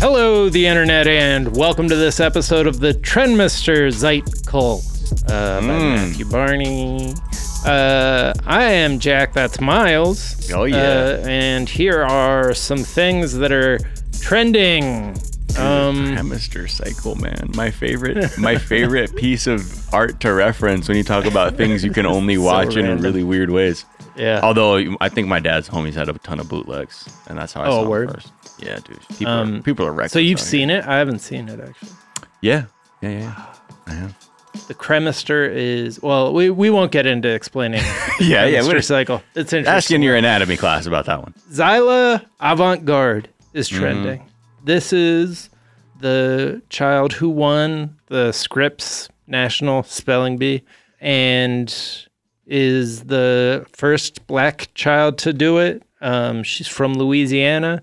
Hello, the internet, and welcome to this episode of the Trendmaster Zeitcle uh, by Matthew Barney. Uh, I am Jack, that's Miles. Oh, yeah. Uh, and here are some things that are trending. Um, Mr. Cycle Man, my favorite, my favorite piece of art to reference when you talk about things you can only watch in random. really weird ways. yeah. Although I think my dad's homies had a ton of bootlegs, and that's how I Oh, saw word? it first. Yeah, dude. People, Um, are, people are wrecked. so you've seen it? I haven't seen it actually. Yeah, yeah, yeah. yeah. I have. The Cremaster is well. We, we won't get into explaining. Yeah, yeah. We're cycle. It's interesting. ask in your anatomy class about that one. Zaila Avant Garde is Mm-hmm. trending. This is the child who won the Scripps National Spelling Bee and is the first black child to do it. Um, she's from Louisiana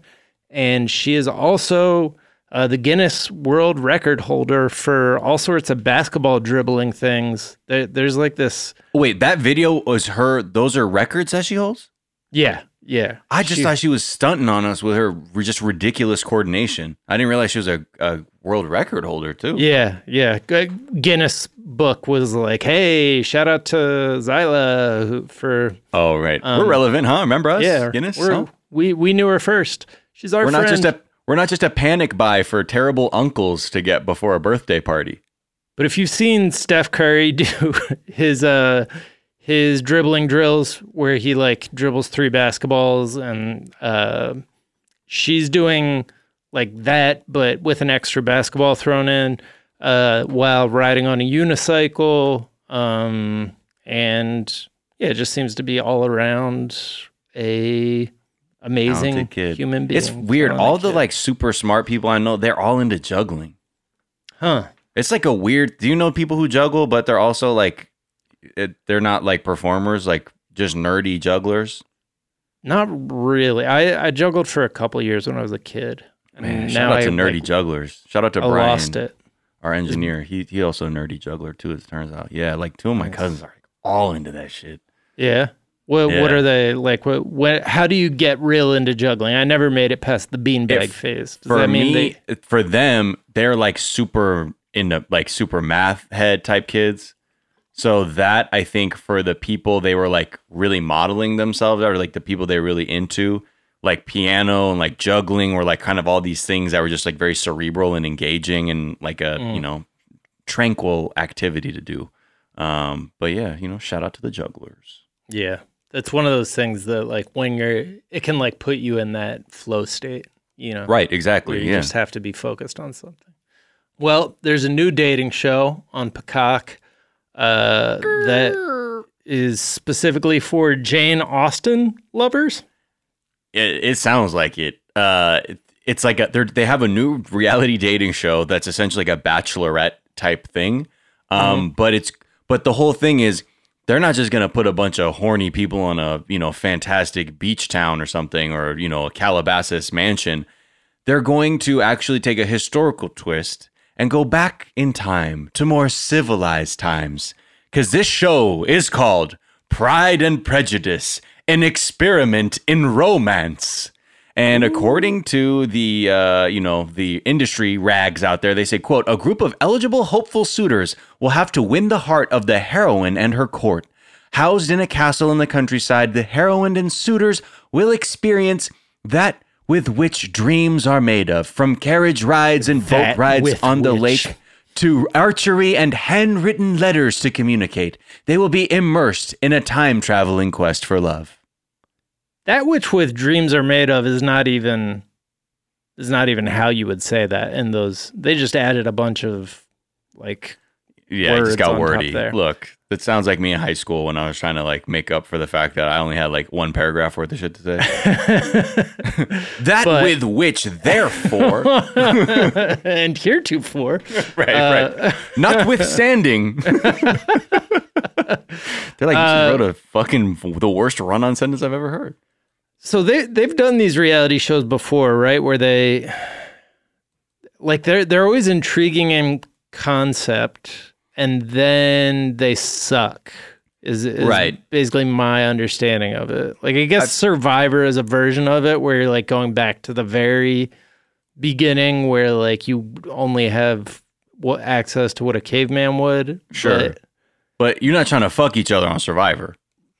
and she is also uh, the Guinness World Record holder for all sorts of basketball dribbling things. There, there's like this. Wait, that video was her. Those are records that she holds. Yeah, yeah. I just She- thought she was stunting on us with her just ridiculous coordination. I didn't realize she was a, a world record holder too. Yeah, yeah. Gu- Guinness book was like, "Hey, shout out to Zaila for Oh right, Um, we're relevant, huh? Remember us? yeah, Guinness. huh? we we knew her first. She's our We're friend. not just a we're not just a panic buy for terrible uncles to get before a birthday party. but if you've seen Steph Curry do his uh his dribbling drills where he like dribbles three basketballs and uh she's doing like that but with an extra basketball thrown in uh while riding on a unicycle um and yeah it just seems to be all around a amazing human being It's weird. All the kid. like super smart people I know, they're all into juggling. huh It's like a weird. Do you know people who juggle, but they're also like, it, they're not like performers, like just nerdy jugglers. Not really. I, I juggled for a couple years when I was a kid. And Man, now shout out I to nerdy like, jugglers. Shout out to I Brian, lost it. our engineer. He he also a nerdy juggler too. It turns out. Yeah, like two of my cousins are like, all into that shit. Yeah. What what are they like? What, what how do you get real into juggling? I never made it past the beanbag phase. Does for that mean me, they for them, they're like super into like super math head type kids. So that I think for the people they were like really modeling themselves, or like the people they're really into, like piano and like juggling, or like kind of all these things that were just like very cerebral and engaging and like a Mm. you know tranquil activity to do. Um, but yeah, you know, shout out to the jugglers. Yeah. That's one of those things that like when you're it can like put you in that flow state, you know. Right, exactly. you Yeah. just have to be focused on something. Well, there's a new dating show on Peacock uh, that is specifically for Jane Austen lovers. It, it sounds like it. Uh, it- it's like a, they're, they have a new reality dating show that's essentially like a bachelorette type thing. Um, but it's but the whole thing is they're not just gonna put a bunch of horny people on a you know fantastic beach town or something or you know a Calabasas mansion. They're going to actually take a historical twist and go back in time to more civilized times. Because this show is called Pride and Prejudice, an experiment in romance. And according to the uh, you know the industry rags out there, they say, "quote A group of eligible, hopeful suitors will have to win the heart of the heroine and her court. Housed in a castle in the countryside, the heroine and suitors will experience that with which dreams are made of, from carriage rides and boat rides on the which. lake to archery and handwritten letters to communicate. They will be immersed in a time traveling quest for love." That which with dreams are made of is not even is not even how you would say that in those they just added a bunch of like Yeah, it just got wordy. Look, that sounds like me in high school when I was trying to like make up for the fact that I only had like one paragraph worth of shit to say. that But- with which, therefore, and heretofore right, Uh, right, notwithstanding, they're like, you Uh, wrote a fucking the worst run-on sentence I've ever heard. So they they've done these reality shows before, right? Where they like they're they're always intriguing in concept and then they suck. Is, is Right. basically my understanding of it. Like I guess Survivor is a version of it where you're like going back to the very beginning where like you only have what access to what a caveman would. Sure. But, But you're not trying to fuck each other on Survivor.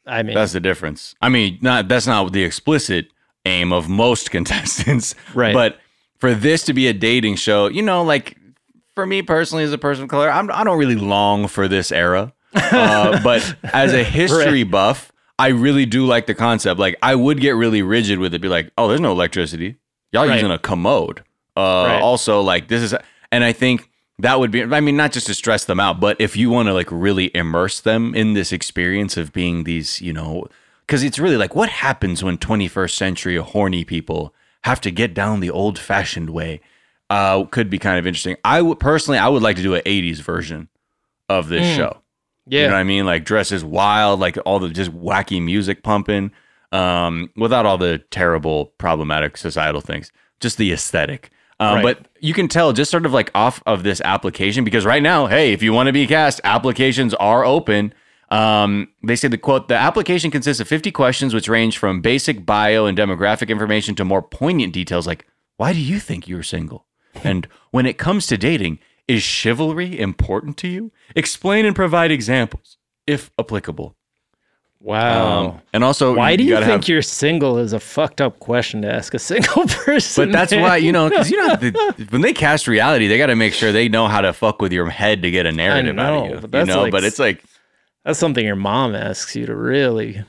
I mean, That's the difference. I mean, not that's not the explicit aim of most contestants. Right. But for this to be a dating show, you know, like for me personally as a person of color, I'm, I don't really long for this era. Uh, but as a history buff, I really do like the concept. Like I would get really rigid with it, be like, oh, there's no electricity. Y'all Right. using a commode. Uh, Right. Also, like this is, and I think that would be. I mean, not just to stress them out, but if you want to like really immerse them in this experience of being these, you know, because it's really like what happens when 21st century horny people have to get down the old fashioned way. Uh, could be kind of interesting. I would personally, I would like to do an 80s version of this Mm. show. yeah. You know what I mean? Like dresses wild, like all the just wacky music pumping, um, without all the terrible, problematic societal things. Just the aesthetic. Um, Right. But you can tell just sort of like off of this application because right now, hey, if you want to be cast, applications are open. Um, they say the quote: the application consists of 50 questions, which range from basic bio and demographic information to more poignant details like, why do you think you're single? And when it comes to dating, is chivalry important to you? Explain and provide examples, if applicable. Wow. Um, and also, Why do you think have- you're single is a fucked up question to ask a single person? But that's man. why you know, because you know, the, when they cast reality, they got to make sure they know how to fuck with your head to get a narrative out of you. but you know, like but it's like, That's something your mom asks you to really.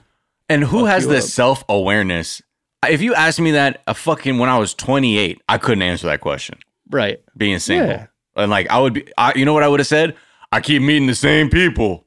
and who has the self awareness? If you asked me that a fucking when I was 28, I couldn't answer that question. Right. Being single, Yeah. and like I would be, I, you know what I would have said? I keep meeting the same people.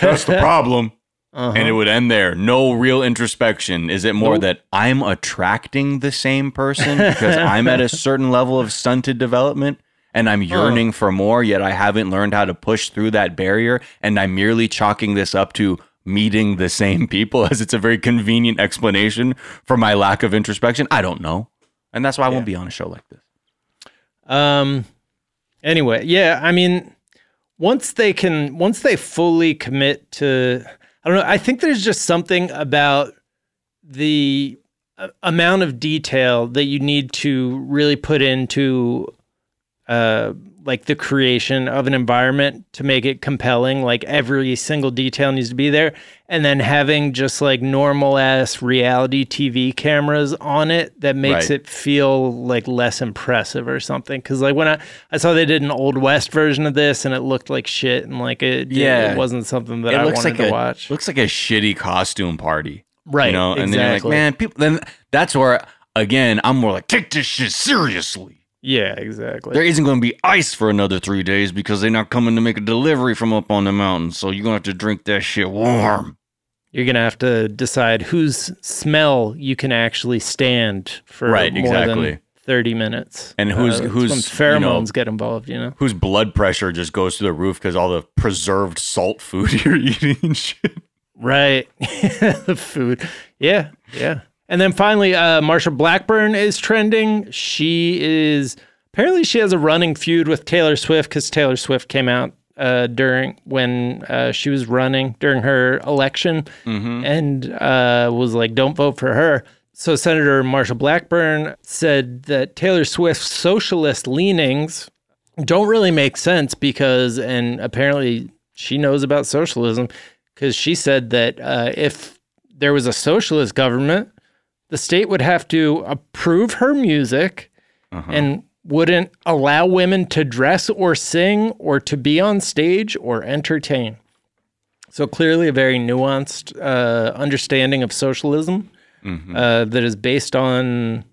That's the problem. Uh-huh. and it would end there. No real introspection. Is it more Nope. that I'm attracting the same person because I'm at a certain level of stunted development and I'm yearning for more, yet I haven't learned how to push through that barrier? And I'm merely chalking this up to meeting the same people as it's a very convenient explanation for my lack of introspection? I don't know. And that's why I won't be on a show like this. Um. Anyway, yeah. I mean, once they can, once they fully commit to, I don't know. I think there's just something about the uh, amount of detail that you need to really put into, uh, like the creation of an environment to make it compelling. Like every single detail needs to be there, and then having just like normal ass reality TV cameras on it that makes Right. it feel like less impressive or something. Because like when I I saw they did an old west version of this and it looked like shit and like it Yeah. it wasn't something that it I looks wanted like to a watch. looks like a shitty costume party. Right, You know, and then you're like, exactly. man, people then that's where again, I'm more like, take this shit seriously. Yeah, exactly. There isn't going to be ice for another three days because they're not coming to make a delivery from up on the mountain. So you're going to have to drink that shit warm. You're gonna have to decide whose smell you can actually stand for Right, more exactly. than thirty minutes, And who's- uh, that's who's, when you pheromones know- get involved. You know, Whose blood pressure just goes through the roof because all the preserved salt food you're eating and shit. Right. the food. Yeah. Yeah. And then finally, uh, Marsha Blackburn is trending. She is apparently she has a running feud with Taylor Swift because Taylor Swift came out uh, during when uh, she was running during her election and uh, was like, "Don't vote for her." So Senator Marsha Blackburn said that Taylor Swift's socialist leanings don't really make sense because, and apparently she knows about socialism because she said that uh, if there was a socialist government, the state would have to approve her music and wouldn't allow women to dress or sing or to be on stage or entertain. So clearly, a very nuanced uh, understanding of socialism uh, that is based on.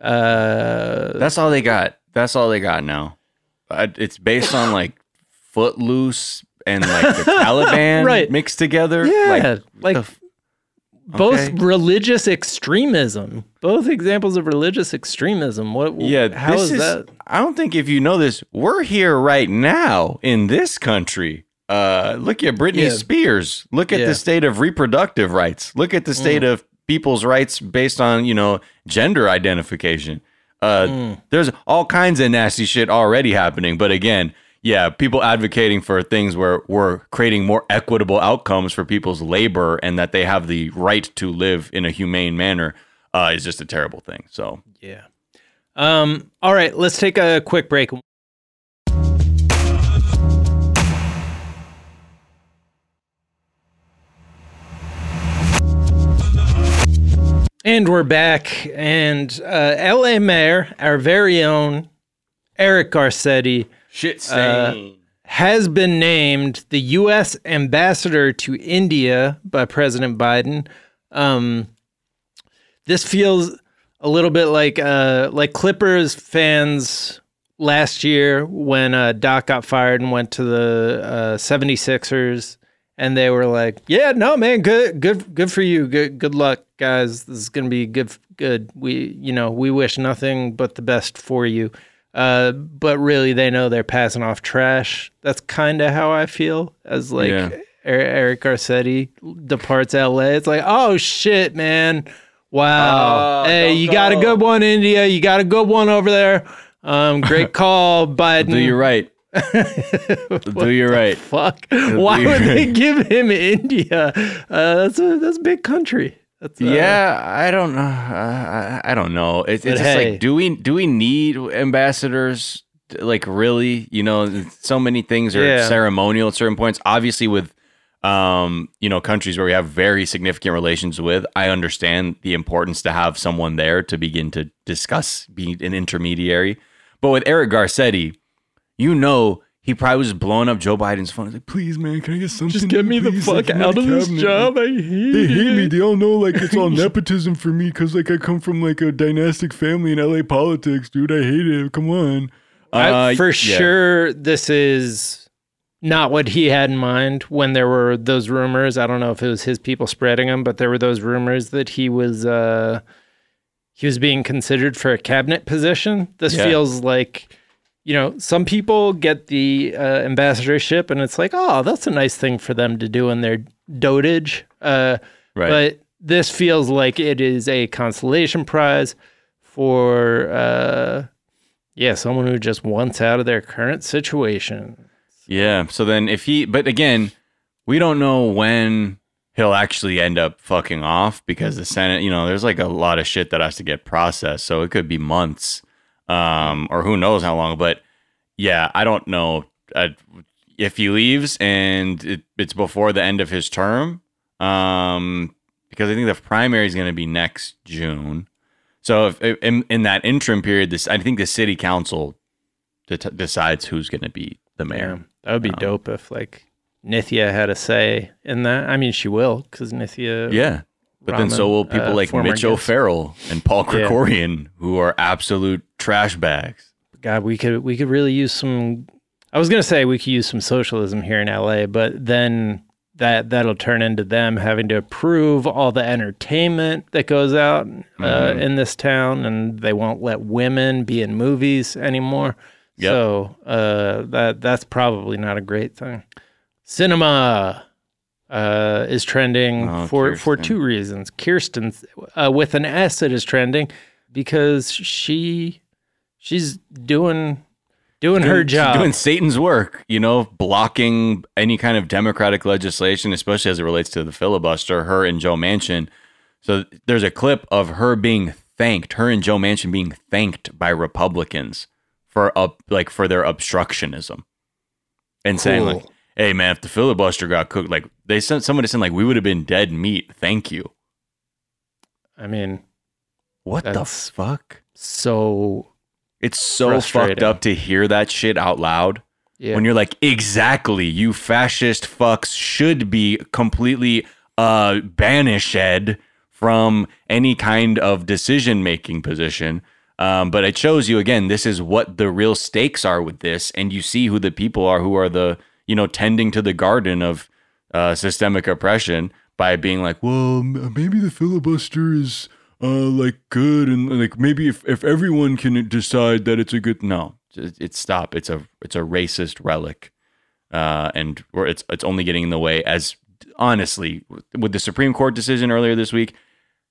Uh, That's all they got. That's all they got now. Uh, it's based on like Footloose and like the Taliban Right. mixed together. yeah, like, the f- both okay. religious extremism, both examples of religious extremism. What? Yeah, how is, is, that? I don't think if you know this, we're here right now in this country. Uh, look at Britney Yeah. Spears. Look at Yeah. Mm. the state of reproductive rights. Look at the state of people's rights based on you know gender identification. Uh, Mm. there's all kinds of nasty shit already happening. But again, yeah, people advocating for things where we're creating more equitable outcomes for people's labor and that they have the right to live in a humane manner uh, is just a terrible thing. So Yeah. Um, all right, let's take a quick break. And we're back. And uh, LA Mayor, our very own Eric Garcetti, Shit stain. has been named the U.S. ambassador to India by President Biden. Um, this feels a little bit like uh, like Clippers fans last year when uh, Doc got fired and went to the uh, 76ers and they were like, "Yeah, no, man, good, good, good for you. Good, good luck, guys. This is gonna be good, good. We, you know, we wish nothing but the best for you." Uh, but really, they know they're passing off trash. That's kind of how I feel as like Yeah. Er- Eric Garcetti departs LA. It's like, oh shit, man. Wow. Oh, hey, you got a good one, India. You got a good one over there. Um, great call, Biden. Do you right. Do you right. Fuck. Why would they right. give him India? Uh, that's a that's a big country. That's uh, Yeah, I don't know. Uh, I, I don't know. It's, But it's just hey. like, do we do we need ambassadors? Like really, you know, so many things are Yeah. ceremonial at certain points. Obviously, with um, you know, countries where we have very significant relations with, I understand the importance to have someone there to begin to discuss being an intermediary. But with Eric Garcetti, you know. He probably was blowing up Joe Biden's phone. He's like, please, man, can I get something? Just get me the please? fuck Like, out of the this cabinet." job. I hate They hate me. They all know like it's all nepotism for me because like I come from like a dynastic family in LA politics, dude. I hate it. Come on. I- Uh, for yeah. sure, this is not what he had in mind when there were those rumors. I don't know if it was his people spreading them, but there were those rumors that he was uh, he was being considered for a cabinet position. This Yeah. feels like. You know, some people get the uh, ambassadorship, and it's like, oh, that's a nice thing for them to do in their dotage. Uh, Right. But this feels like it is a consolation prize for, uh, yeah, someone who just wants out of their current situation. Yeah. So then if he, but again, we don't know when he'll actually end up fucking off because the Senate, you know, there's like a lot of shit that has to get processed. So it could be months um, or who knows how long. But yeah, I don't know. Uh, if he leaves and it, it's before the end of his term, um, because I think the primary is going to be next June. So if in, in that interim period, this I think the city council det- decides who's going to be the mayor. Yeah, that would be dope if like Nithya had a say in that. I mean, she will because Nithya. Yeah. But then so will people uh, like Mitch guest. O'Farrell and Paul Yeah. Who are absolute trash bags. God, we could we could really use some. I was gonna say we could use some socialism here in LA, but then that that'll turn into them having to approve all the entertainment that goes out uh, Mhm. in this town, and they won't let women be in movies anymore. Yep. So uh, that that's probably not a great thing. Sinema uh, is trending Oh, for for two reasons. Kyrsten uh, with an S it is trending because she she's doing doing her Doing- job. Doing Satan's work, you know, blocking any kind of democratic legislation, especially as it relates to the filibuster, her and Joe Manchin. So there's a clip of her being thanked, her and Joe Manchin being thanked by Republicans for up like for their obstructionism. And saying like, Cool. Hey man, if the filibuster got cooked, like they sent somebody saying like we would have been dead meat. Thank you. I mean, What the fuck? so It's so fucked up to hear that shit out loud. yeah. When you're like, exactly, you fascist fucks should be completely uh banished from any kind of decision making position. Um, but it shows you again, this is what the real stakes are with this, and you see who the people are who are the you know tending to the garden of uh, systemic oppression by being like, Well, maybe the filibuster is uh like good and like maybe if if everyone can decide that it's a good no, it's stop. It's a it's a racist relic, uh, and where it's it's only getting in the way. As honestly, with the Supreme Court decision earlier this week,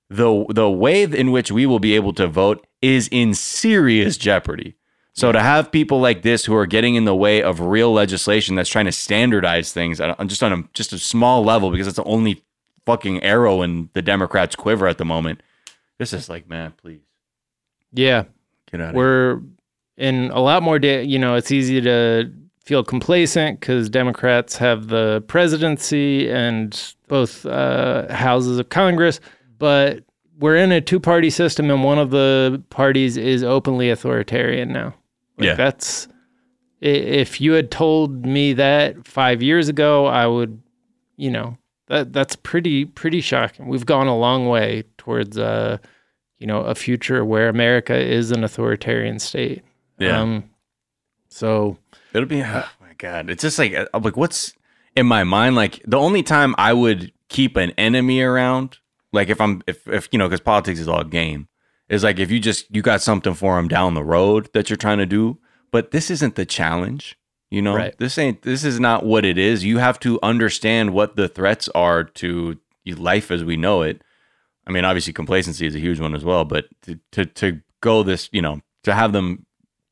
the the way in which we will be able to vote is in serious jeopardy. So to have people like this who are getting in the way of real legislation that's trying to standardize things on, just on a just a small level because it's the only fucking arrow in the Democrats' quiver at the moment. This is like, man, please yeah. Get out of here. we're in a lot more you know it's easy to feel complacent because democrats have the presidency and both uh, houses of congress but we're in a two-party system and one of the parties is openly authoritarian now Like, Yeah. that's if you had told me that five years ago i would you know that that's pretty pretty shocking we've gone a long way towards uh you know a future where america is an authoritarian state Yeah. um so It'll be oh my god. It's just like I'm like what's in my mind like the only time I would keep an enemy around like if I'm if if you know cuz politics is all game is like if you just you got something for them down the road that you're trying to do but this isn't the challenge you know? Right. this ain't this is not what it is. You have to understand what the threats are to life as we know it. I mean obviously complacency is a huge one as well but to to, to go this you know to have them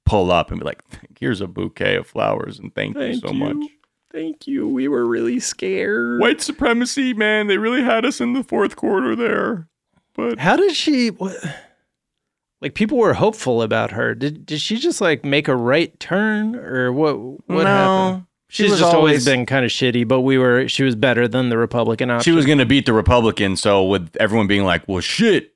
pull up and be like here's a bouquet of flowers and thank, you so you. much. thank you. We were really scared. White supremacy man. They really had us in the fourth quarter there. But how did she what like people were hopeful about her did did she just like make a right turn or what what happened She's was just always always been kind of shitty, but we were she was better than the Republican option. she was going to beat the republican so with everyone being like well shit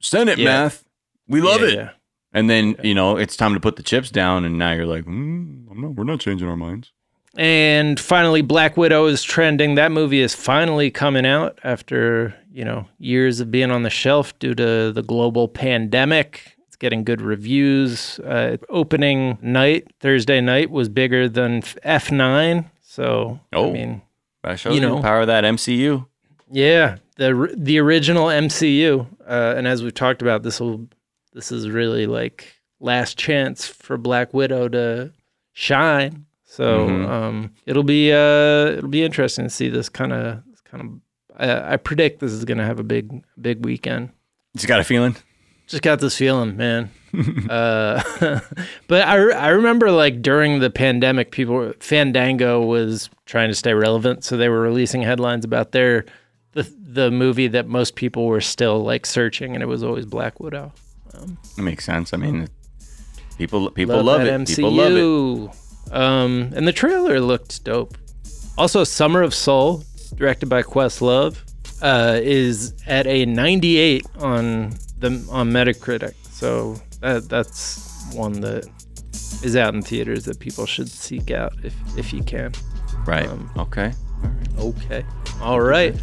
senate Yeah. math we love Yeah, it yeah. and then you know it's time to put the chips down and now you're like mm, I'm not, we're not changing our minds And finally, Black Widow is trending. That movie is finally coming out after, you know, years of being on the shelf due to the global pandemic. It's getting good reviews. Uh, opening night, Thursday night, was bigger than F9. So, Oh. I mean, that shows You know. the power of that mcu yeah, the the original MCU. Uh, and as we've talked about, this will this is really like last chance for Black Widow to shine. So Mhm. um, it'll be uh, it'll be interesting to see this kind of kind of. I, I predict this is going to have a big big weekend. just got a feeling Just got this feeling, man. uh, but I, I remember like during the pandemic, people were- Fandango was trying to stay relevant, so they were releasing headlines about their the the movie that most people were still like searching, and it was always Black Widow. it makes sense i mean people people Love love, that it people love it Um, and the trailer looked dope. Also, Summer of Soul, directed by Questlove, uh, is at a 98 on the on Metacritic. So that that's one that is out in theaters that people should seek out if if you can. right Um, okay Okay. All right.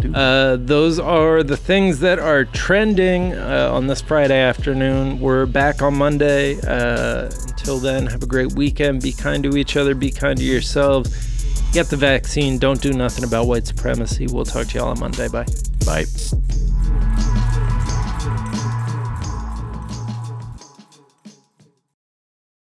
We'll Uh, those are the things that are trending uh, on this Friday afternoon. We're back on Monday. Uh, until then, have a great weekend. Be kind to each other. Be kind to yourselves. Get the vaccine. Don't do nothing about white supremacy. We'll talk to y'all on Monday. Bye. bye